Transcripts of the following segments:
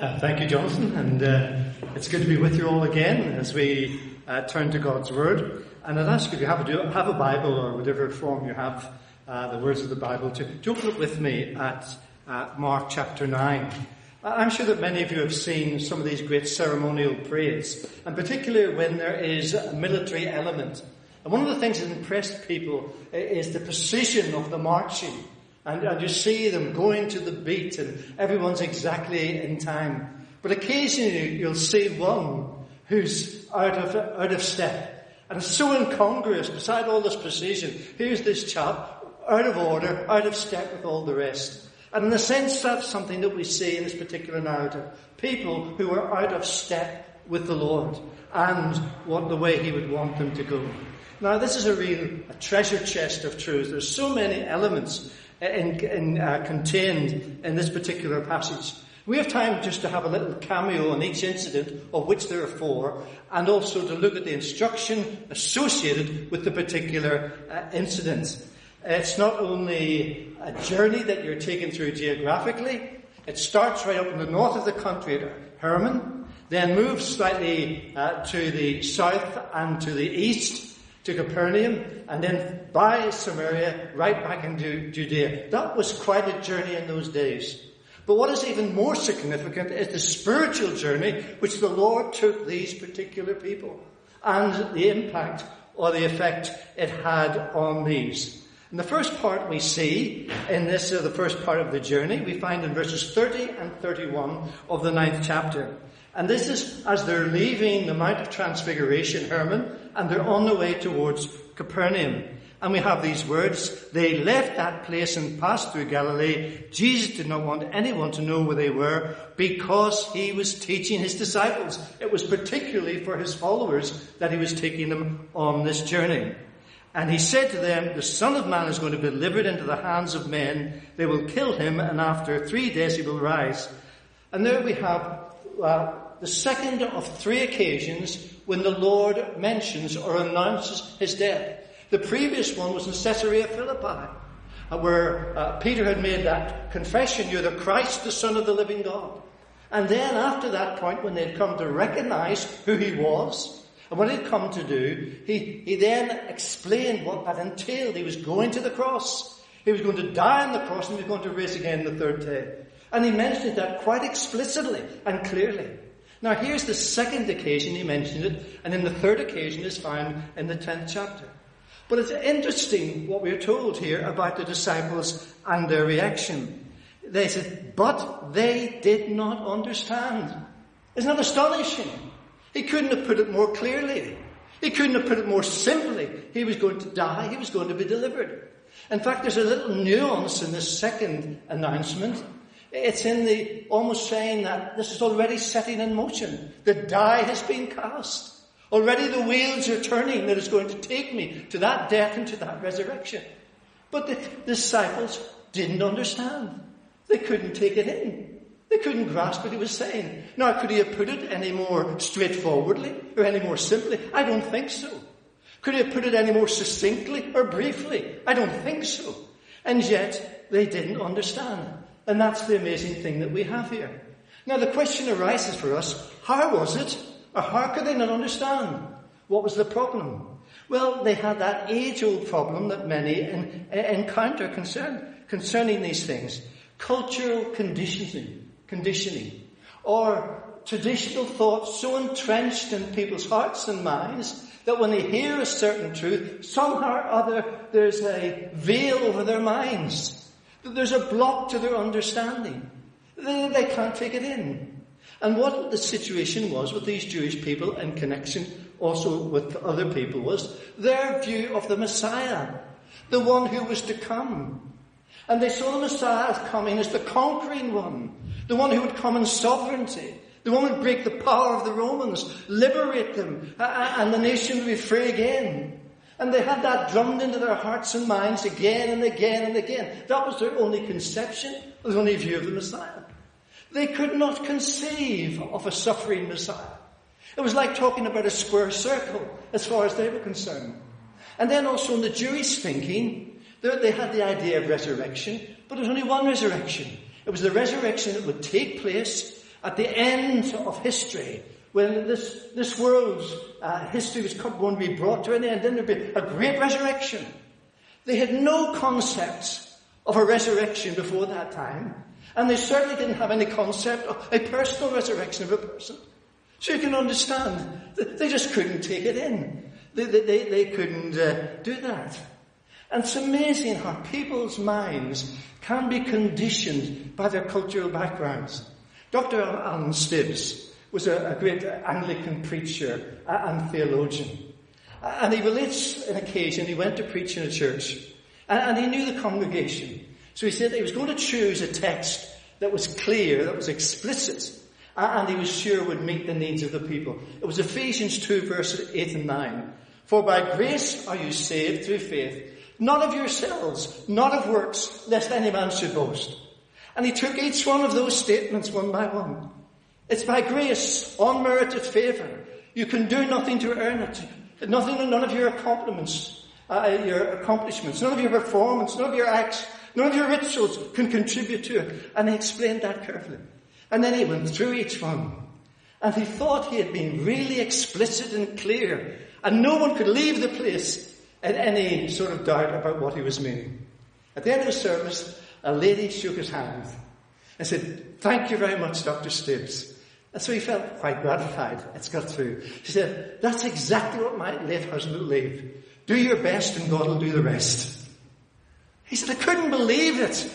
Uh, thank you, Jonathan, and uh, it's good to be with you all again as we uh, turn to God's Word. And I'd ask if you have a, have a Bible or whatever form you have uh, the words of the Bible to, to open it with me at uh, Mark chapter 9. I'm sure that many of you have seen some of these great ceremonial parades, and particularly when there is a military element. And one of the things that impressed people is the precision of the marching. And, and you see them going to the beat and everyone's exactly in time. But occasionally you'll see one who's out of, out of step. And it's so incongruous beside all this precision. Here's this chap out of order, out of step with all the rest. And in a sense, that's something that we see in this particular narrative. People who are out of step with the Lord and what the way He would want them to go. Now, this is a real a treasure chest of truths. There's so many elements in, in, uh, contained in this particular passage. We have time just to have a little cameo on each incident, of which there are four, and also to look at the instruction associated with the particular uh, incident. It's not only a journey that you're taken through geographically, it starts right up in the north of the country at Hermon, then moves slightly uh, to the south and to the east, to Capernaum and then by Samaria right back into Judea. That was quite a journey in those days. But what is even more significant is the spiritual journey which the Lord took these particular people and the impact or the effect it had on these. In the first part we see, in this, uh, the first part of the journey, we find in verses 30 and 31 of the ninth chapter. And this is as they're leaving the Mount of Transfiguration, Hermon, and they're on the way towards Capernaum. And we have these words, they left that place and passed through Galilee. Jesus did not want anyone to know where they were because he was teaching his disciples. It was particularly for his followers that he was taking them on this journey. And he said to them, the Son of Man is going to be delivered into the hands of men. They will kill him and after three days he will rise. And there we have uh, the second of three occasions when the Lord mentions or announces his death. The previous one was in Caesarea Philippi, uh, where uh, Peter had made that confession, you're the Christ, the Son of the living God. And then after that point, when they'd come to recognize who he was, and what he'd come to do, he, he then explained what that entailed. He was going to the cross. He was going to die on the cross and he was going to rise again the third day. And he mentioned that quite explicitly and clearly. Now here's the second occasion he mentioned it, and then the third occasion is found in the 10th chapter. But it's interesting what we're told here about the disciples and their reaction. They said, but they did not understand. Isn't that astonishing? He couldn't have put it more clearly. He couldn't have put it more simply. He was going to die. He was going to be delivered. In fact, there's a little nuance in this second announcement. It's in the almost saying that this is already setting in motion. The die has been cast. Already the wheels are turning that is going to take me to that death and to that resurrection. But the disciples didn't understand. They couldn't take it in. They couldn't grasp what he was saying. Now, could he have put it any more straightforwardly or any more simply? I don't think so. Could he have put it any more succinctly or briefly? I don't think so. And yet, they didn't understand. And that's the amazing thing that we have here. Now the question arises for us, how was it, or how could they not understand? What was the problem? Well, they had that age-old problem that many in, encounter concern, concerning these things. Cultural conditioning, conditioning, or traditional thoughts so entrenched in people's hearts and minds that when they hear a certain truth, somehow or other there's a veil over their minds. There's a block to their understanding. They, they can't take it in. And what the situation was with these Jewish people in connection also with other people was their view of the Messiah, the one who was to come. And they saw the Messiah as coming as the conquering one, the one who would come in sovereignty, the one who would break the power of the Romans, liberate them, and the nation would be free again. And they had that drummed into their hearts and minds again and again and again. That was their only conception, their only view of the Messiah. They could not conceive of a suffering Messiah. It was like talking about a square circle as far as they were concerned. And then also in the Jewish thinking, they had the idea of resurrection, but there was only one resurrection. It was the resurrection that would take place At the end of history, when this, this world's uh, history was going to be brought to an end, then there'd be a great resurrection. They had no concept of a resurrection before that time, and they certainly didn't have any concept of a personal resurrection of a person. So you can understand, that they just couldn't take it in. They, they, they couldn't uh, do that. And it's amazing how people's minds can be conditioned by their cultural backgrounds. Dr. Alan Stibbs was a, a great Anglican preacher and theologian. And he relates an occasion he went to preach in a church and, and he knew the congregation. So he said he was going to choose a text that was clear, that was explicit, and he was sure would meet the needs of the people. It was Ephesians 2 verses 8 and 9. For by grace are you saved through faith, not of yourselves, not of works, lest any man should boast. And he took each one of those statements one by one. It's by grace, unmerited favour. You can do nothing to earn it. Nothing, none of your accomplishments, uh, your accomplishments, none of your performance, none of your acts, none of your rituals can contribute to it. And he explained that carefully. And then he went through each one. And he thought he had been really explicit and clear. And no one could leave the place in any sort of doubt about what he was meaning. At the end of the service, a lady shook his hand and said, Thank you very much, Dr. Stibbs. And so he felt quite gratified. It's got through. She said, That's exactly what my late husband believed. Do your best and God will do the rest. He said, I couldn't believe it.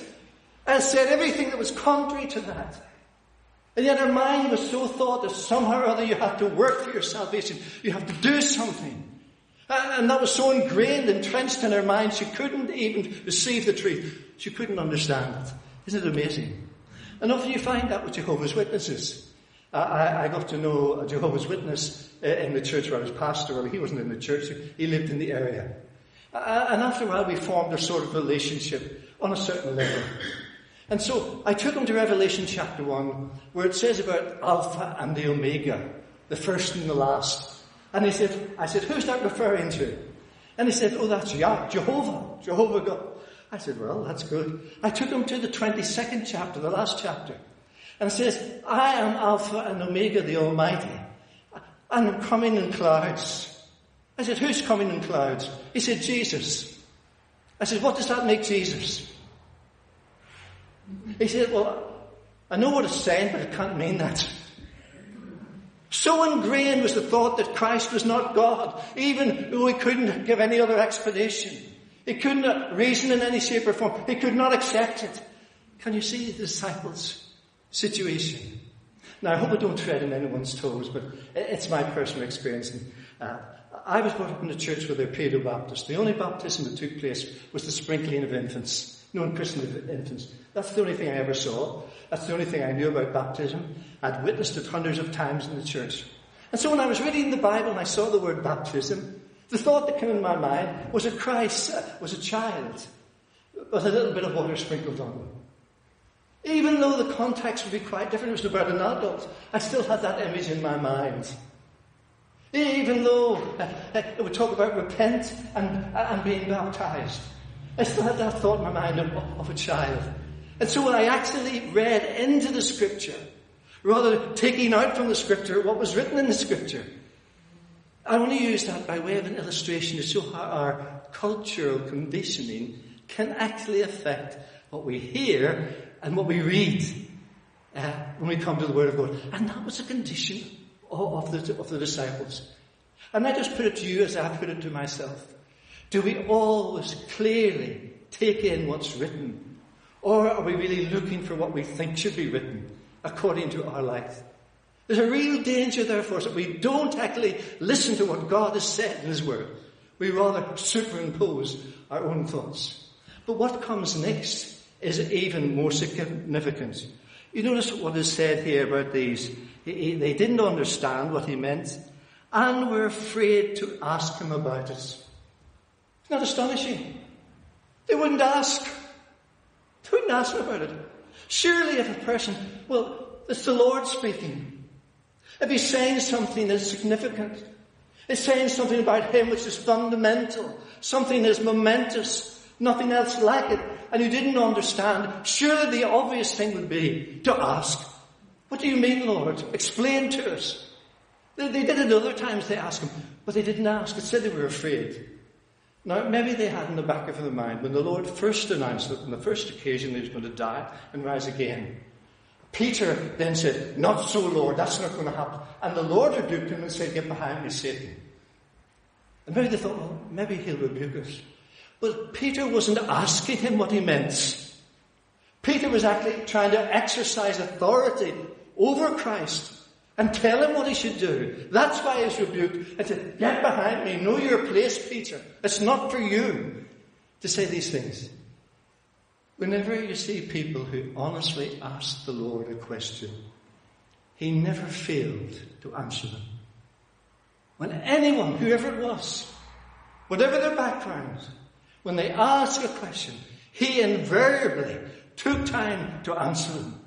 I said everything that was contrary to that. And yet her mind was so thought that somehow or other you have to work for your salvation. You have to do something. And that was so ingrained, entrenched in her mind, she couldn't even receive the truth. She couldn't understand it. Isn't it amazing? And often you find that with Jehovah's Witnesses. I, I got to know a Jehovah's Witness uh, in the church where I was pastor. Well, he wasn't in the church, he lived in the area. And after a while, we formed a sort of relationship on a certain level. And so I took him to Revelation chapter 1, where it says about Alpha and the Omega, the first and the last. And he said, I said, who's that referring to? And he said, oh, that's Yah, Jehovah, Jehovah God. I said, well, that's good. I took him to the 22nd chapter, the last chapter. And says, I am Alpha and Omega, the Almighty. I'm coming in clouds. I said, who's coming in clouds? He said, Jesus. I said, what does that make Jesus? He said, Well, I know what it's saying, but it can't mean that. So ingrained was the thought that Christ was not God, even though he couldn't give any other explanation. He couldn't reason in any shape or form. He could not accept it. Can you see the disciples' situation? Now, I hope I don't tread on anyone's toes, but it's my personal experience. And, uh, I was brought up in a church where they're paedobaptist. The only baptism that took place was the sprinkling of infants. No one christened infants. That's the only thing I ever saw. That's the only thing I knew about baptism. I'd witnessed it hundreds of times in the church. And so when I was reading the Bible and I saw the word baptism, the thought that came in my mind was that Christ uh, was a child with a little bit of water sprinkled on him. Even though the context would be quite different, it was about an adult, I still had that image in my mind. Even though uh, uh, it would talk about repent and, and being baptized, I still had that thought in my mind of, of a child. And so when I actually read into the scripture, rather taking out from the scripture what was written in the scripture, I only use that by way of an illustration to show how our cultural conditioning can actually affect what we hear and what we read uh, when we come to the Word of God. And that was a condition of, of, the, of the disciples. And I just put it to you as I put it to myself. Do we always clearly take in what's written or are we really looking for what we think should be written according to our life? There's a real danger therefore, that we don't actually listen to what God has said in His Word. We rather superimpose our own thoughts. But what comes next is even more significant. You notice what is said here about these. They didn't understand what he meant and were afraid to ask him about it. It's not astonishing. They wouldn't ask. They wouldn't ask him about it. Surely if a person, well, it's the Lord speaking. If he's saying something that's significant, it's saying something about him which is fundamental, something that's momentous, nothing else like it, and you didn't understand, surely the obvious thing would be to ask, what do you mean, Lord? Explain to us. They, they did it other times, they asked him, but they didn't ask. It said they were afraid. Now, maybe they had in the back of their mind when the Lord first announced that on the first occasion he was going to die and rise again. Peter then said, Not so, Lord, that's not going to happen. And the Lord rebuked him and said, Get behind me, Satan. And maybe they thought, well, maybe he'll rebuke us. But Peter wasn't asking him what he meant. Peter was actually trying to exercise authority over Christ and tell him what he should do. That's why he's rebuked and said, Get behind me, know your place, Peter. It's not for you to say these things. Whenever you see people who honestly ask the Lord a question, he never failed to answer them. When anyone, whoever it was, whatever their background, when they ask a question, he invariably took time to answer them,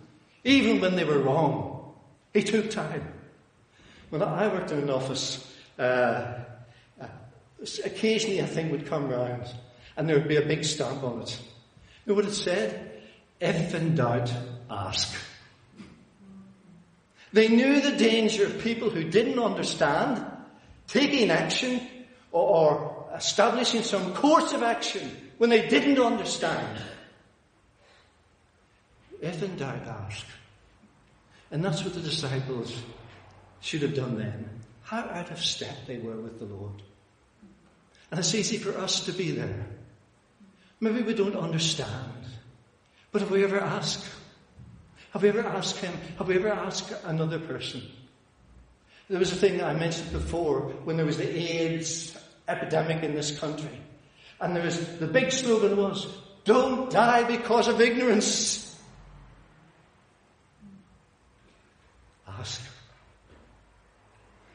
even when they were wrong. He took time. When I worked in an office, uh, uh, occasionally a thing would come round and there would be a big stamp on it. You know what it said? If in doubt, ask. They knew the danger of people who didn't understand taking action or, establishing some course of action when they didn't understand. If in doubt, ask. And that's what the disciples should have done then. How out of step they were with the Lord. And it's easy for us to be there. Maybe we don't understand. But have we ever asked? Have we ever asked him? Have we ever asked another person? There was a thing I mentioned before when there was the AIDS epidemic in this country. And there was, the big slogan was, don't die because of ignorance. Ask.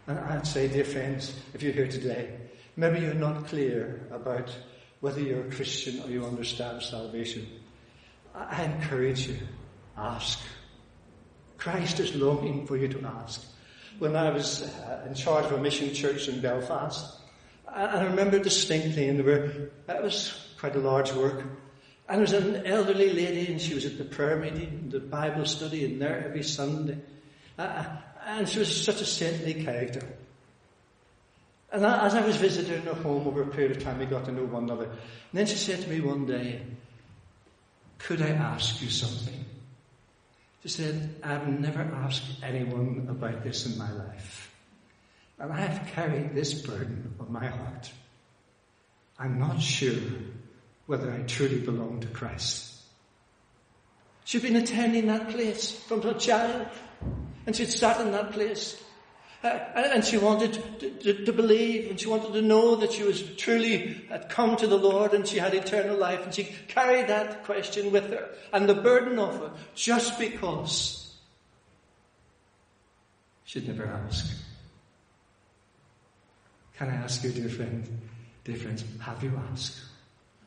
And I'd say, dear friends, if you're here today, maybe you're not clear about whether you're a Christian or you understand salvation. I encourage you, ask. Christ is longing for you to ask. When I was uh, in charge of a mission church in Belfast, I remember distinctly, and there were, that was quite a large work. And there was an elderly lady, and she was at the prayer meeting, the Bible study, and there every Sunday. Uh, and she was such a saintly character. And as I was visiting her home over a period of time, we got to know one another. And then she said to me one day, Could I ask you something? She said, I've never asked anyone about this in my life. And I have carried this burden on my heart. I'm not sure whether I truly belong to Christ. She'd been attending that place from her child. And she'd sat in that place. Uh, and she wanted to, to, to, believe and she wanted to know that she was truly had come to the Lord and she had eternal life and she carried that question with her and the burden of it just because she'd never asked. Can I ask you, dear friend, dear friends, have you asked?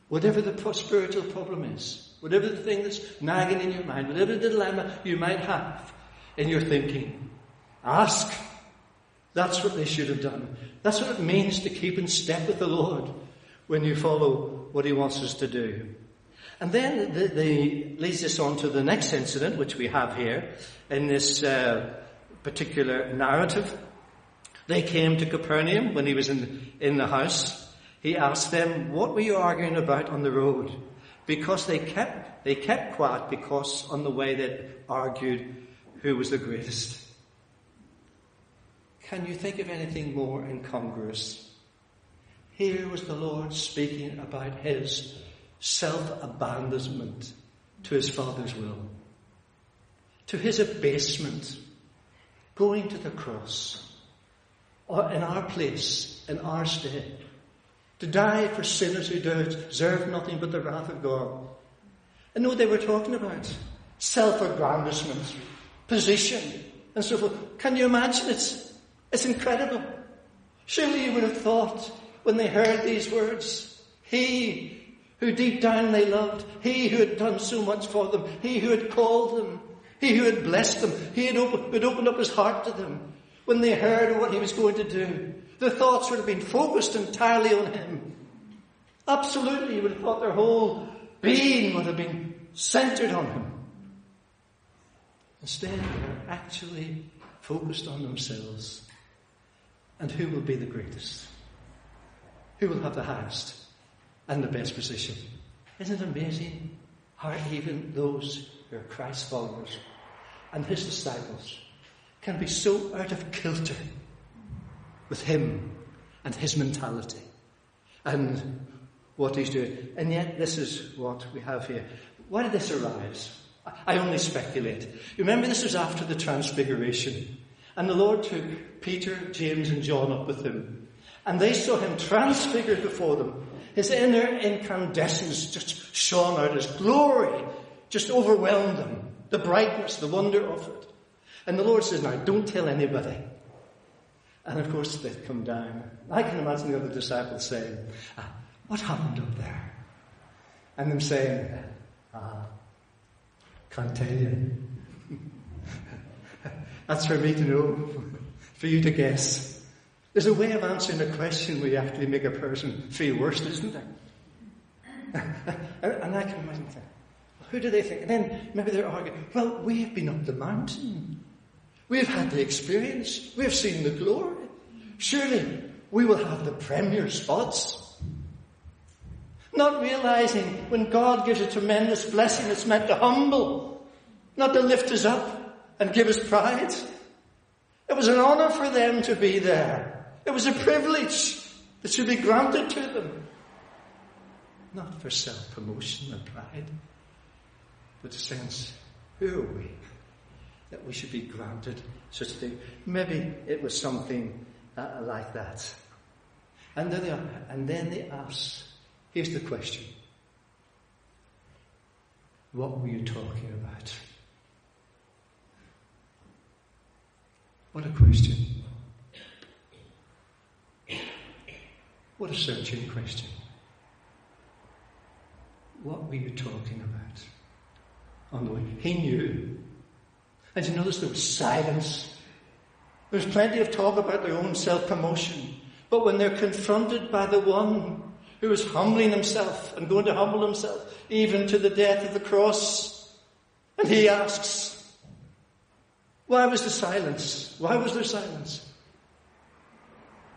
Whatever the spiritual problem is, whatever the thing that's nagging in your mind, whatever the dilemma you might have, in your thinking. Ask. That's what they should have done. That's what it means to keep in step with the Lord when you follow what He wants us to do. And then the, the leads us on to the next incident, which we have here in this uh, particular narrative. They came to Capernaum when he was in, in the house. He asked them, what were you arguing about on the road? Because they kept, they kept quiet because on the way they argued who was the greatest. Can you think of anything more incongruous? Here was the Lord speaking about his self-abandonment to his Father's will, to his abasement, going to the cross, Uh, in our place, in our stead, to die for sinners who deserve nothing but the wrath of God. I know they were talking about self-aggrandizement, position, and so forth. Can you imagine it? It's incredible. Surely you would have thought when they heard these words, He who deep down they loved, He who had done so much for them, He who had called them, He who had blessed them, He had had opened up His heart to them. When they heard what He was going to do, their thoughts would have been focused entirely on Him. Absolutely, you would have thought their whole being would have been centered on Him. Instead, they're actually focused on themselves and who will be the greatest, who will have the highest and the best position. Isn't it amazing how even those who are Christ followers and his disciples can be so out of kilter with him and his mentality and what he's doing. And yet, this is what we have here. Why did this arise? I only speculate. You remember, this was after the Transfiguration. And the Lord took Peter, James, and John up with him. And they saw him transfigured before them. His inner incandescence just shone out. His glory just overwhelmed them. The brightness, the wonder of it. And the Lord says, Now, don't tell anybody. And of course, they've come down. I can imagine the other disciples saying, ah, What happened up there? And them saying, Ah, can't tell you. That's for me to know, for you to guess. There's a way of answering a question where you actually make a person feel worse, isn't there? and I can imagine that. Who do they think? And then maybe they're arguing, well, we have been up the mountain. We've had the experience. We've seen the glory. Surely we will have the premier spots. Not realizing when God gives a tremendous blessing, it's meant to humble, not to lift us up and give us pride. It was an honor for them to be there. It was a privilege that should be granted to them. Not for self-promotion and pride, but a sense, who are we? That we should be granted such a thing. Maybe it was something uh, like that. And then, they, and then they ask, here's the question. What were you talking about? What a question. What a searching question. What were you talking about? On the way. He knew. And you notice there was silence there's plenty of talk about their own self-promotion. But when they're confronted by the one who is humbling himself and going to humble himself even to the death of the cross, and he asks, why was the silence? Why was there silence?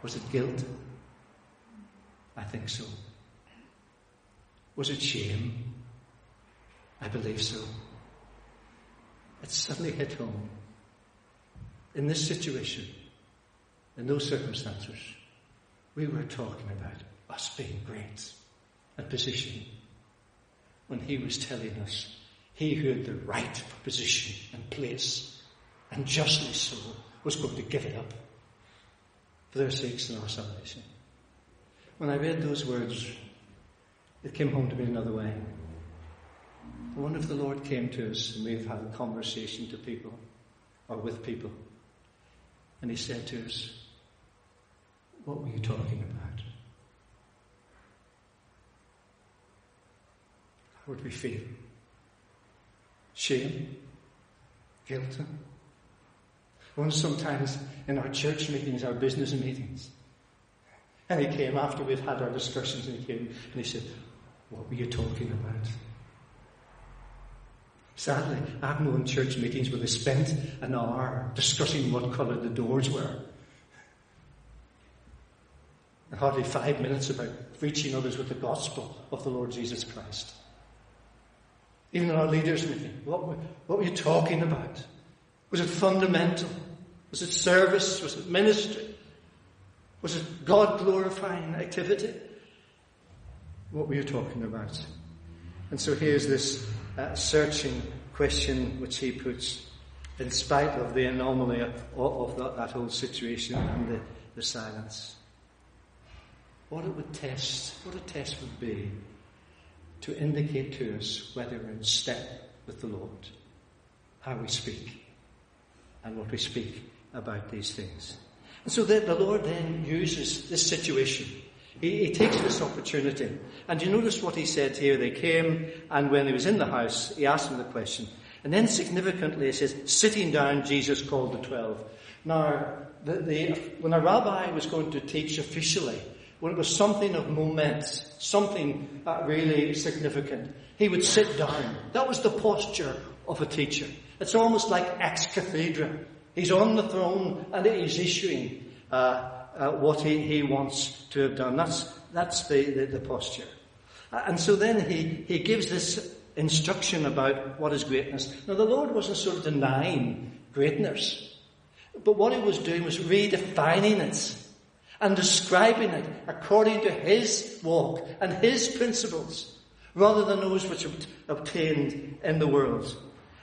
Was it guilt? I think so. Was it shame? I believe so. It suddenly hit home in this situation, in those circumstances, we were talking about us being great at position when he was telling us he who had the right position and place, and justly so, was going to give it up for their sakes and our salvation. When I read those words, it came home to me another way. Wonder if the Lord came to us and we've had a conversation to people or with people and he said to us, What were you talking about? How would we feel? Shame? Guilt? One sometimes in our church meetings, our business meetings, and he came after we've had our discussions and he came and he said, What were you talking about? Sadly, I've known church meetings where they spent an hour discussing what colour the doors were. And hardly five minutes about reaching others with the gospel of the Lord Jesus Christ. Even in our leaders' meeting, what were, what were you talking about? Was it fundamental? Was it service? Was it ministry? Was it God glorifying activity? What were you talking about? And so here's this uh, searching question which he puts, in spite of the anomaly of, of that, that, whole situation and the, the silence. What it would test, what a test would be to indicate to us whether we're in step with the Lord, how we speak, and what we speak about these things. And so the, the Lord then uses this situation he, he, takes this opportunity. And you notice what he said here. They came, and when he was in the house, he asked them the question. And then significantly, he says, sitting down, Jesus called the twelve. Now, the, the, when a rabbi was going to teach officially, when it was something of moment, something uh, really significant, he would sit down. That was the posture of a teacher. It's almost like ex cathedra. He's on the throne and he's issuing what he, he wants to have done. That's, that's the, the, the posture. Uh, and so then he, he gives this instruction about what is greatness. Now, the Lord wasn't sort of denying greatness, but what he was doing was redefining it and describing it according to his walk and his principles, rather than those which are obtained in the world.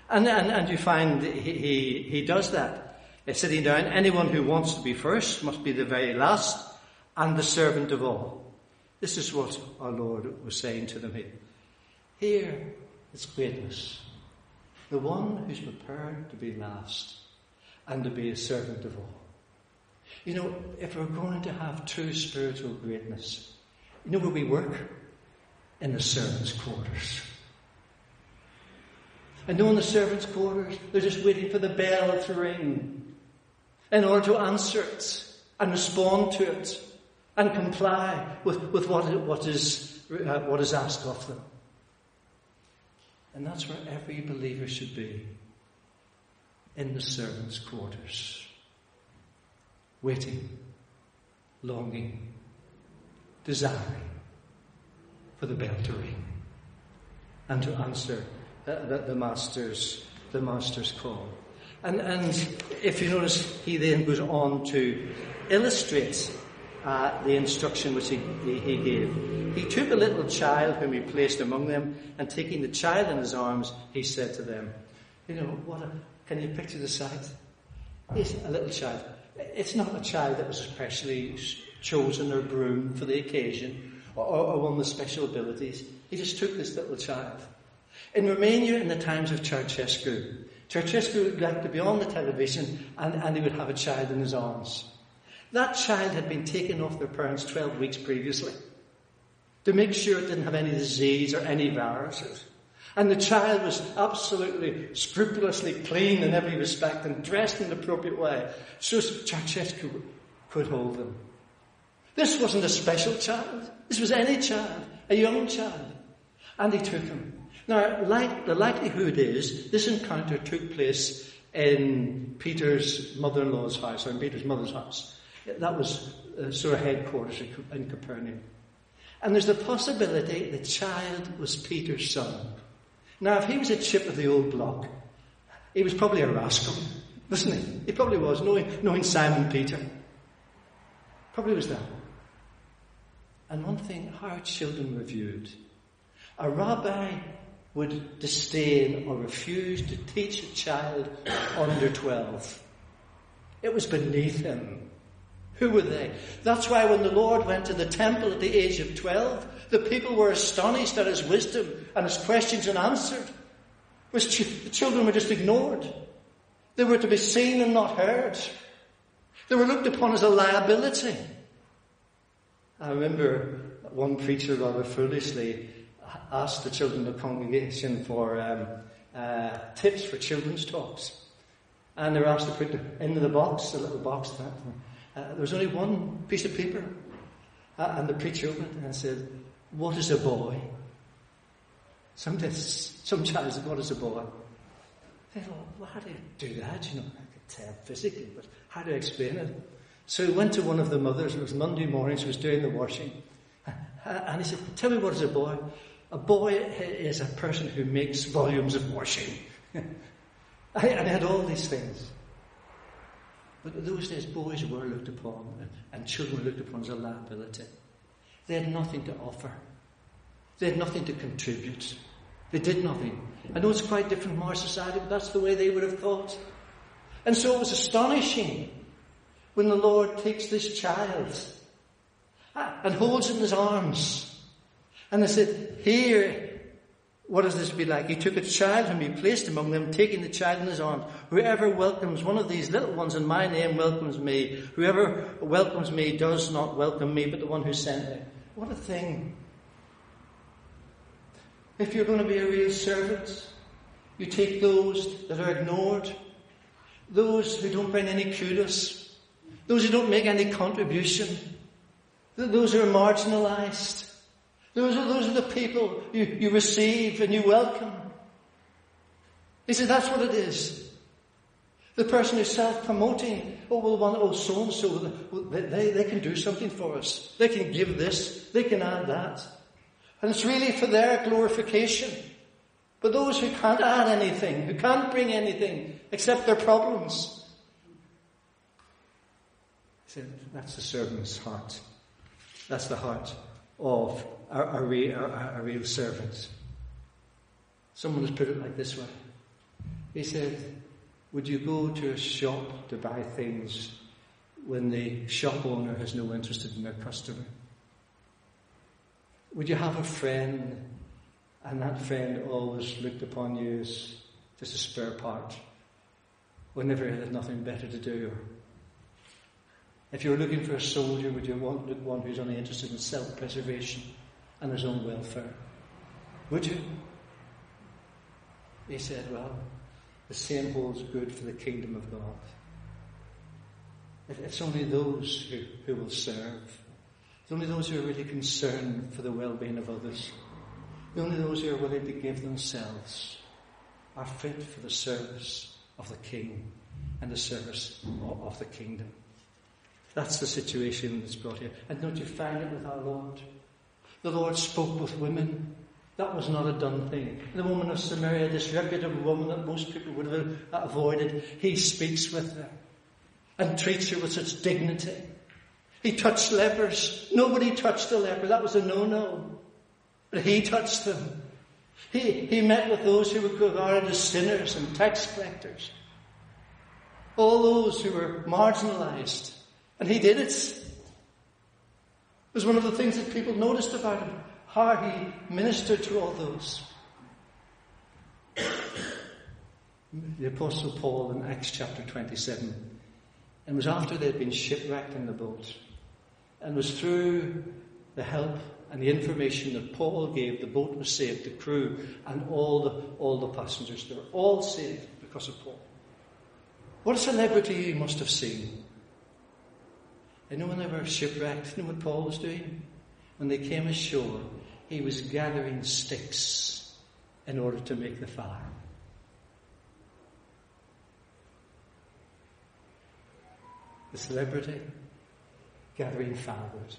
And, and, and you find he, he, he does that. Sitting down, anyone who wants to be first must be the very last and the servant of all. This is what our Lord was saying to them here. Here is greatness. The one who's prepared to be last and to be a servant of all. You know, if we're going to have true spiritual greatness, you know where we work? In the servants' quarters. And know in the servants' quarters, they're just waiting for the bell to ring in order to answer it and respond to it and comply with, with what, what, is, uh, what is asked of them. And that's where every believer should be in the servants' quarters, waiting, longing, desiring for the bell to ring and to answer the, the, the master's the master's call. And, and if you notice, he then goes on to illustrate uh, the instruction which he, he, gave. He took a little child whom he placed among them, and taking the child in his arms, he said to them, You know, what a, can you picture the sight? He's a little child. It's not a child that was specially chosen or groomed for the occasion or, or one with special abilities. He just took this little child. In Romania, in the times of Ceausescu, Ceausescu would like to be on the television and, and he would have a child in his arms. That child had been taken off their parents 12 weeks previously to make sure it didn't have any disease or any viruses. And the child was absolutely scrupulously clean in every respect and dressed in the appropriate way so Ceausescu could hold them. This wasn't a special child. This was any child, a young child. And he took him. Now, like, the likelihood is this encounter took place in Peter's mother-in-law's house, or in Peter's mother's house. That was uh, sort of headquarters in Capernaum. And there's the possibility the child was Peter's son. Now, if he was a chip of the old block, he was probably a rascal, wasn't he? He probably was, knowing, knowing Simon Peter. Probably was that. And one thing, how children were viewed. A rabbi would disdain or refuse to teach a child under 12. It was beneath him. Who were they? That's why when the Lord went to the temple at the age of 12, the people were astonished at his wisdom and his questions and answered. The children were just ignored. They were to be seen and not heard. They were looked upon as a liability. I remember one preacher rather foolishly asked the children of the congregation for um, uh, tips for children's talks. And they were asked to put into the box, the little box, that, uh, there was only one piece of paper. Uh, and the preacher opened it and said, What is a boy? Some, some child said, What is a boy? I thought, well, how do you do that? You know, I could tell physically, but how do I explain it? So he went to one of the mothers, it was Monday morning, she was doing the washing. Uh, and he said, Tell me what is a boy? A boy is a person who makes volumes of washing. and he had all these things. But in those days, boys were looked upon and children were looked upon as a liability. They had nothing to offer. They had nothing to contribute. They did nothing. I know it's quite different from our society, but that's the way they would have thought. And so it was astonishing when the Lord takes this child ah, and holds in his arms. And they said, Here what does this be like? He took a child and he placed among them, taking the child in his arms. Whoever welcomes one of these little ones in my name welcomes me. Whoever welcomes me does not welcome me, but the one who sent me. What a thing. If you're going to be a real servant, you take those that are ignored, those who don't bring any kudos, those who don't make any contribution, those who are marginalized, those are, those are the people you, you receive and you welcome. He said, that's what it is. The person who's self-promoting, oh, well, one, oh, so-and-so, they, they can do something for us. They can give this. They can add that. And it's really for their glorification. But those who can't add anything, who can't bring anything except their problems, he said, that's the servant's heart. That's the heart of a, a, a, a real servant. Someone has put it like this way. He said, Would you go to a shop to buy things when the shop owner has no interest in their customer? Would you have a friend and that friend always looked upon you as just a spare part whenever you had nothing better to do? If you were looking for a soldier, would you want one who's only interested in self-preservation and his own welfare? Would you? He said, well, the same holds good for the kingdom of God. It's only those who, who will serve. It's only those who are really concerned for the well-being of others. Only those who are willing to give themselves are fit for the service of the King and the service of the kingdom. That's the situation that's brought here. And don't you find it with our Lord? The Lord spoke with women. That was not a done thing. The woman of Samaria, this reputable woman that most people would have avoided, he speaks with her and treats her with such dignity. He touched lepers. Nobody touched a leper. That was a no-no. But he touched them. He, he met with those who were regarded as sinners and tax collectors. All those who were marginalized. And he did it. Was one of the things that people noticed about him, how he ministered to all those. The Apostle Paul in Acts chapter 27, and it was after they'd been shipwrecked in the boat, and was through the help and the information that Paul gave, the boat was saved, the crew and all the, all the passengers. They were all saved because of Paul. What a celebrity he must have seen. And when they were shipwrecked, you know what Paul was doing? When they came ashore, he was gathering sticks in order to make the fire. The celebrity gathering firewood.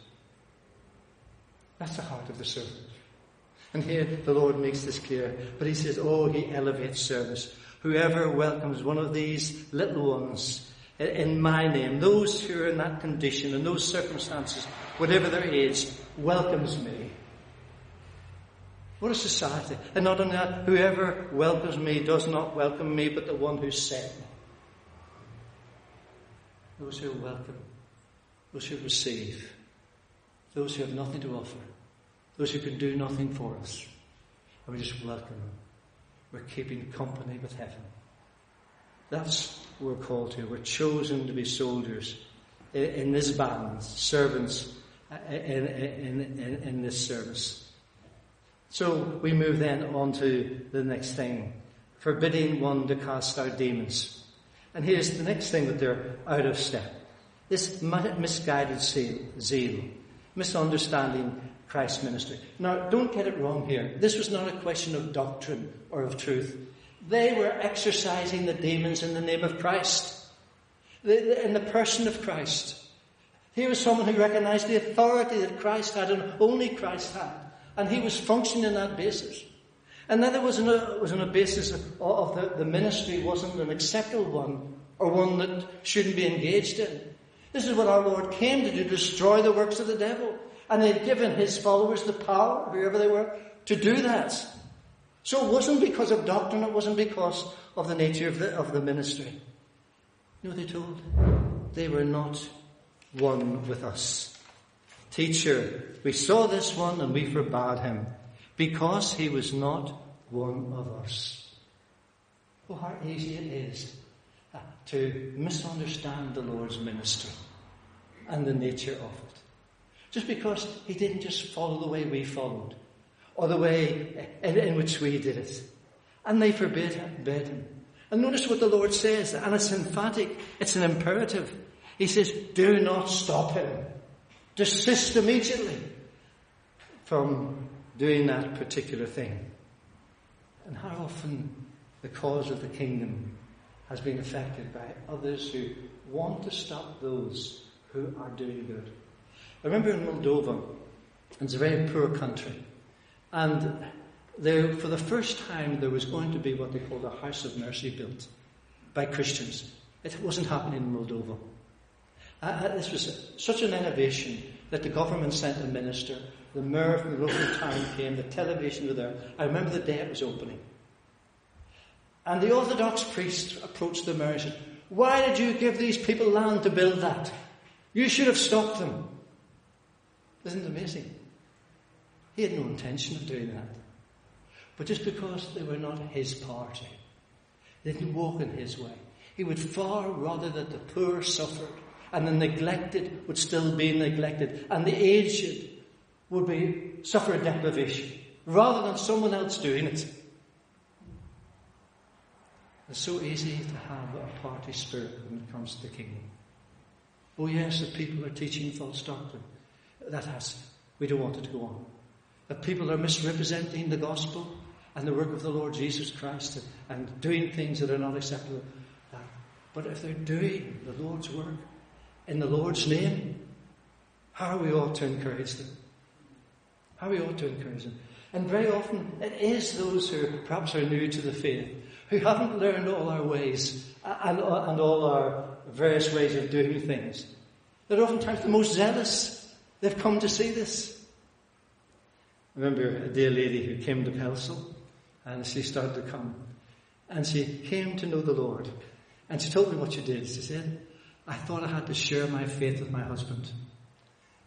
That's the heart of the servant. And here the Lord makes this clear. But he says, Oh, he elevates service. Whoever welcomes one of these little ones in my name, those who are in that condition, in those circumstances, whatever their age, welcomes me. What a society. And not only that, whoever welcomes me does not welcome me, but the one who sent me. Those who welcome, those who receive, those who have nothing to offer, those who can do nothing for us. And we just welcome them. We're keeping company with heaven. That's what we're called to. We're chosen to be soldiers in, in this band, servants uh, in, in, in, in this service. So we move then on to the next thing. Forbidding one to cast out demons. And here's the next thing that they're out of step. This misguided zeal, misunderstanding Christ's ministry. Now, don't get it wrong here. This was not a question of doctrine or of truth. They were exorcising the demons in the name of Christ, in the person of Christ. Here was someone who recognized the authority that Christ had and only Christ had. And he was functioning on that basis. And then it was on a, uh, was on a basis of, of the, the ministry wasn't an acceptable one or one that shouldn't be engaged in. This is what our Lord came to do, destroy the works of the devil. And they'd given his followers the power, whoever they were, to do that. So it wasn't because of doctrine, it wasn't because of the nature of the, of the ministry. You know they told? They were not one with us. Teacher, we saw this one and we forbade him because he was not one of us. Oh, how easy it is uh, to misunderstand the Lord's ministry and the nature of it. Just because he didn't just follow the way we followed or the way in, in which we did it. And they forbid him. And notice what the Lord says, and it's emphatic, it's an imperative. He says, do not stop him. Desist immediately from doing that particular thing. And how often the the cause of the kingdom has been affected by others who want to stop those who are doing good. I remember in Moldova, it's a very poor country, and there, for the first time, there was going to be what they called a house of mercy built by Christians. It wasn't happening in Moldova. Uh, uh, this was such an innovation that the government sent a minister, the mayor from the local town came, the television was there. I remember the day it was opening. And the Orthodox priest approached the mayor and said, Why did you give these people land to build that? You should have stopped them. Isn't it amazing? He had no intention of doing that. But just because they were not his party, they didn't walk in his way. He would far rather that the poor suffered and the neglected would still be neglected and the aged would be suffer deprivation rather than someone else doing it. It's so easy to have a party spirit when it comes to the kingdom. Oh yes, if people are teaching false doctrine, that has, we don't want it to go on. If people are misrepresenting the gospel and the work of the Lord Jesus Christ and, doing things that are not acceptable, uh, but if they're doing the Lord's work in the Lord's name, how are we ought to encourage them? How we ought to encourage them. And very often it is those who perhaps are new to the faith who haven't learned all our ways and, uh, and all our various ways of doing things. They're oftentimes the most zealous. They've come to see this. I remember a dear lady who came to Pelsall and she started to come. And she came to know the Lord. And she told me what she did. She said, I thought I had to share my faith with my husband.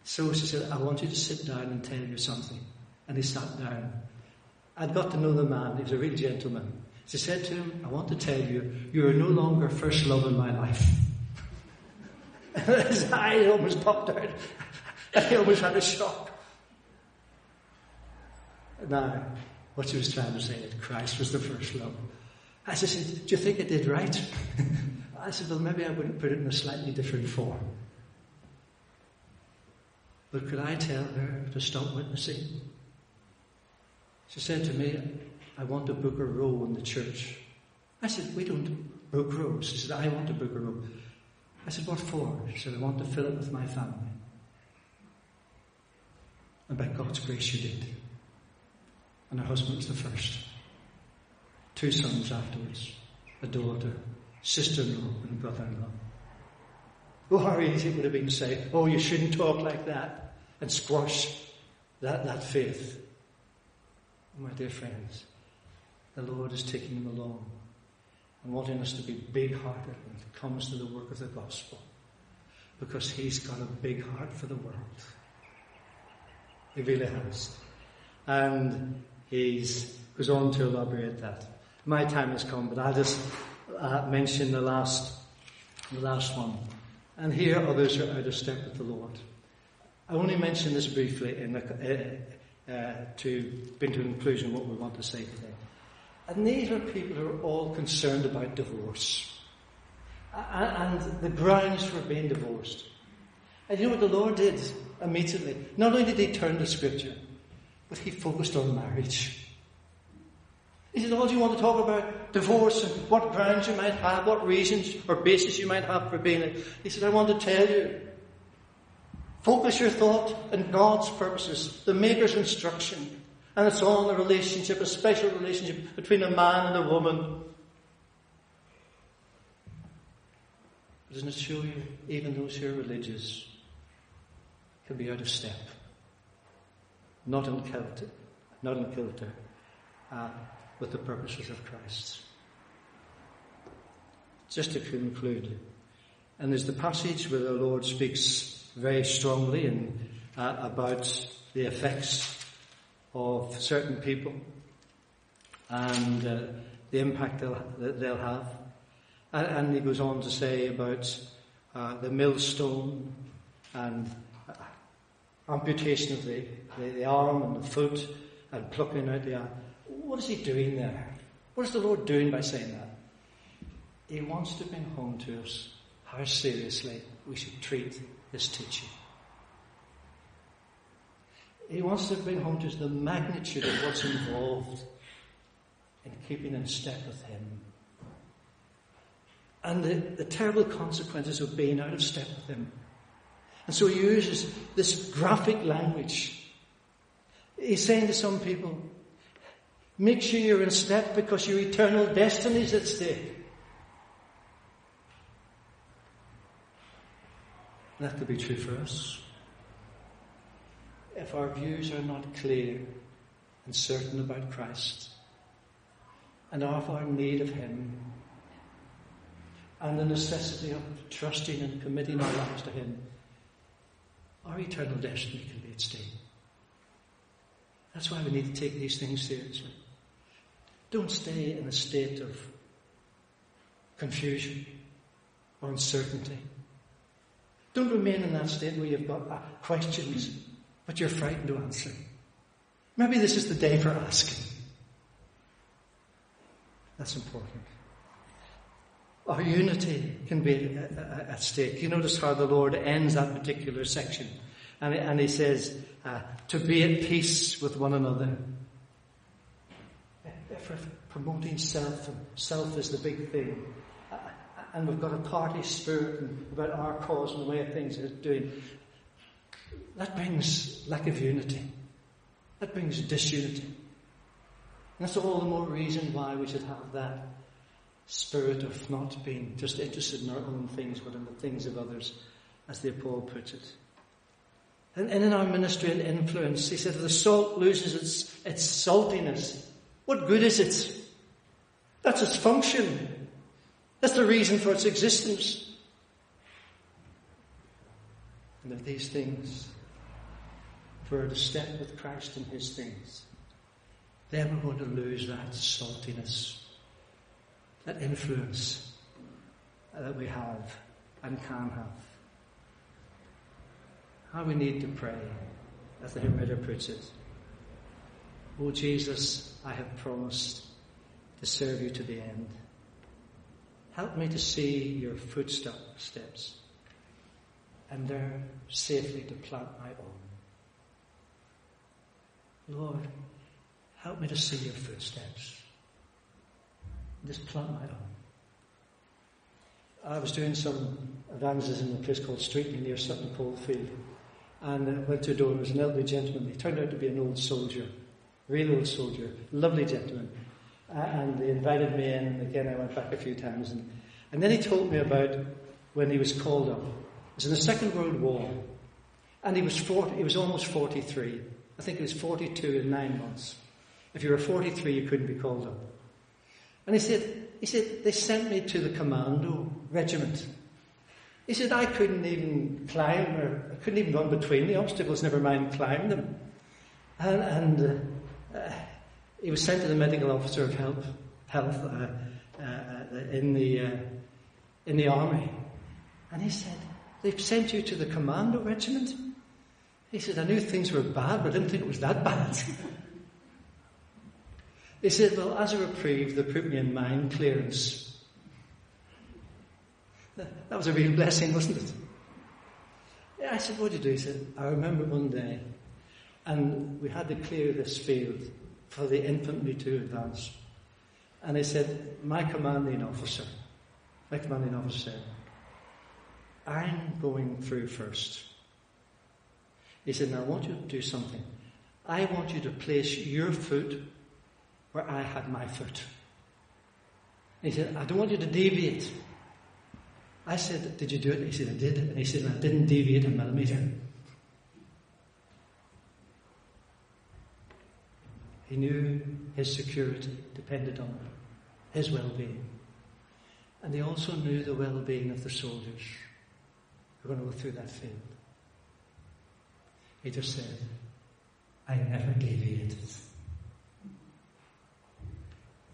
So she said, I want you to sit down and tell you something. And he sat down. I'd got to know the man. He was a real gentleman. She said to him, I want to tell you, you are no longer first love in my life. His eye almost popped out. He almost had a shock. Now, what she was trying to say that Christ was the first love. I said, Do you think I did right? I said, Well, maybe I wouldn't put it in a slightly different form. But could I tell her to stop witnessing? She said to me, I want to book a row in the church. I said, We don't book rows. She said, I want to book a row. I said, What for? She said, I want to fill it with my family. And by God's grace, she did. And her husband was the first. Two sons afterwards, a daughter, sister in law, and brother in law. Oh, how easy it would have been to say, Oh, you shouldn't talk like that, and squash that, that faith. My dear friends, the Lord is taking them along and wanting us to be big hearted when it comes to the work of the gospel. Because He's got a big heart for the world. He really has. And He goes on to elaborate that. My time has come, but I'll just uh, mention the last, the last one. And here others are out of step with the Lord. I only mention this briefly in the, uh, uh, to bring to conclusion what we want to say today. And these are people who are all concerned about divorce and the grounds for being divorced. And you know what the Lord did immediately? Not only did he turn to Scripture, but he focused on marriage. He said, oh, "All you want to talk about divorce and what grounds you might have, what reasons or basis you might have for being it. He said, I want to tell you. Focus your thought on God's purposes, the Maker's instruction, and it's on a relationship, a special relationship between a man and a woman. Doesn't it show you even those who are religious can be out of step? Not in kilter, not in kilter uh, with the purposes of Christ. Just to conclude, and there's the passage where the Lord speaks very strongly and uh, about the effects of certain people and uh, the impact they'll, that they'll have. And, and, he goes on to say about uh, the millstone and amputation of the, the, the, arm and the foot and plucking out the arm. What is he doing there? What is the Lord doing by saying that? He wants to bring home to us how seriously we should treat this teaching. He wants to bring home to us the magnitude of what's involved in keeping in step with Him. And the, the terrible consequences of being out of step with Him. And so he uses this graphic language. He's saying to some people, make sure you're in step because your eternal destiny is at stake. That could be true for us. If our views are not clear and certain about Christ and of our need of Him and the necessity of trusting and committing our lives to Him, our eternal destiny can be at stake. That's why we need to take these things seriously. Don't stay in a state of confusion or uncertainty. Don't remain in that state where you've got uh, questions, but you're frightened to answer. Maybe this is the day for asking. That's important. Our unity can be at stake. You notice how the Lord ends that particular section. And, he says, uh, to be at peace with one another. For promoting self, and self is the big thing. Uh, and we've got a party spirit about our cause and the way things are doing. That brings lack of unity. That brings disunity. And that's all the more reason why we should have that spirit of not being just interested in our own things, but in the things of others, as the Paul puts it. And, and in our ministry and influence, he said, if the salt loses its, its saltiness, what good is it? That's its function. That's the reason for its existence. And if these things, if we're to step with Christ in his things, then we're going to lose that saltiness that influence that we have and can have. How we need to pray, as the hymn writer puts it. Oh Jesus, I have promised to serve you to the end. Help me to see your footsteps and there safely to plant my own. Lord, help me to see your footsteps just plant my own. I was doing some evangelism in a place called Streetly near Sutton Coldfield. And I went to a door, there was an elderly gentleman. He turned out to be an old soldier, real old soldier, lovely gentleman. And they invited me in, and again I went back a few times. And, and then he told me about when he was called up. It was in the Second World War. And he was 40, he was almost 43. I think he was 42 in nine months. If you were 43, you couldn't be called up. And he said, he said, they sent me to the commando regiment. He said, I couldn't even climb or I couldn't even run between the obstacles, never mind climb them. And, and uh, uh, he was sent to the medical officer of health, health uh, uh, uh in, the, uh, in the army. And he said, they've sent you to the commando regiment? He said, I knew things were bad, but I didn't think it was that bad. He said, Well, as a reprieve, they put me in mind clearance. That was a real blessing, wasn't it? I said, What did you do? He said, I remember one day, and we had to clear this field for the infantry to advance. And he said, My commanding officer, my commanding officer said, I'm going through first. He said, Now I want you to do something. I want you to place your foot where I had my foot. He said, I don't want you to deviate. I said, Did you do it? He said, I did. And he said, I didn't deviate a millimeter. He knew his security depended on his well being. And he also knew the well being of the soldiers who were going to go through that field. He just said, I never deviated.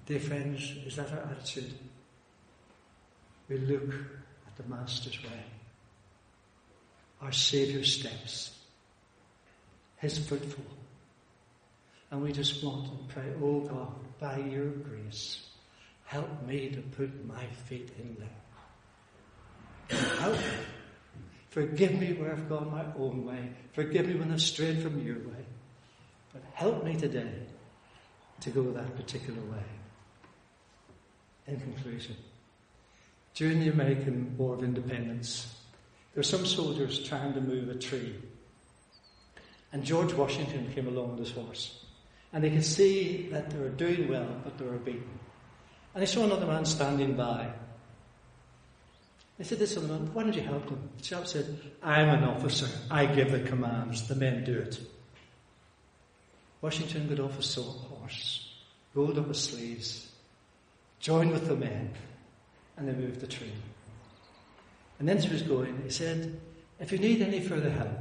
Dear friends, is that our attitude? We look at the Master's way, our Saviour's steps, His footfall, and we just want to pray, oh God, by your grace, help me to put my feet in there. Help me. Forgive me where I've gone my own way. Forgive me when I've strayed from your way. But help me today to go that particular way. In conclusion, during the American War of Independence, there were some soldiers trying to move a tree. And George Washington came along on his horse. And they could see that they were doing well, but they were beaten. And they saw another man standing by. They said this other man, why don't you help them? The chap said, I'm an officer. I give the commands. The men do it. Washington got off his horse, rolled up his sleeves, joined with the men, and they moved the tree. And then he was going, he said, if you need any further help,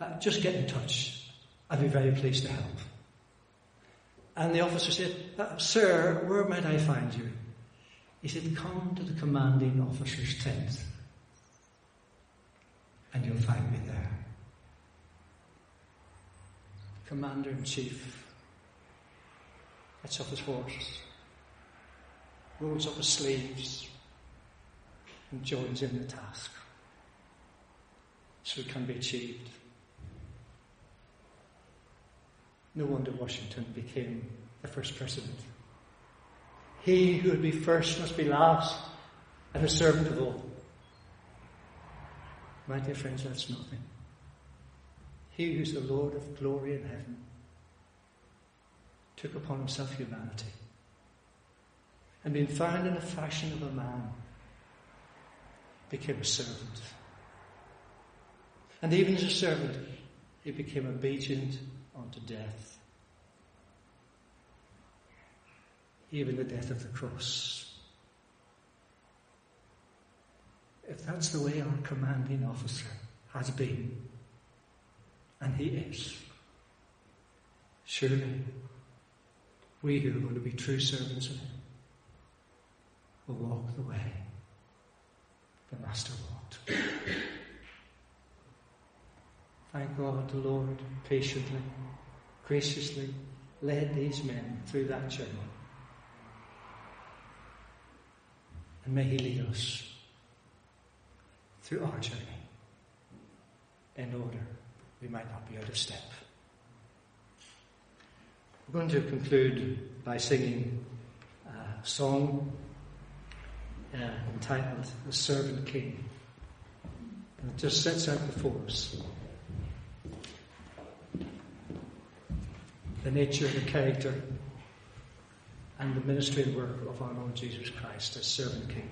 uh, just get in touch. I'd be very pleased to help. And the officer said, uh, Sir, where might I find you? He said, Come to the commanding officer's tent, and you'll find me there. Commander in chief gets off his horse, rolls up his sleeves, and joins in the task so it can be achieved. No wonder Washington became the first president. He who would be first must be last and a servant of all. My dear friends, that's nothing. He who's the Lord of glory in heaven took upon himself humanity and being found in the fashion of a man became a servant. And even as a servant, he became obedient unto death. Even the death of the cross. If that's the way our commanding officer has been, and he is, surely we who are going to be true servants of him will walk the way the Master walked. Thank God the Lord patiently, graciously led these men through that journey. And may He lead us through our journey in order we might not be out of step. We're going to conclude by singing a song uh, entitled The Servant King. And it just sets out before us the nature, of the character, and the ministry and work of our Lord Jesus Christ as servant king.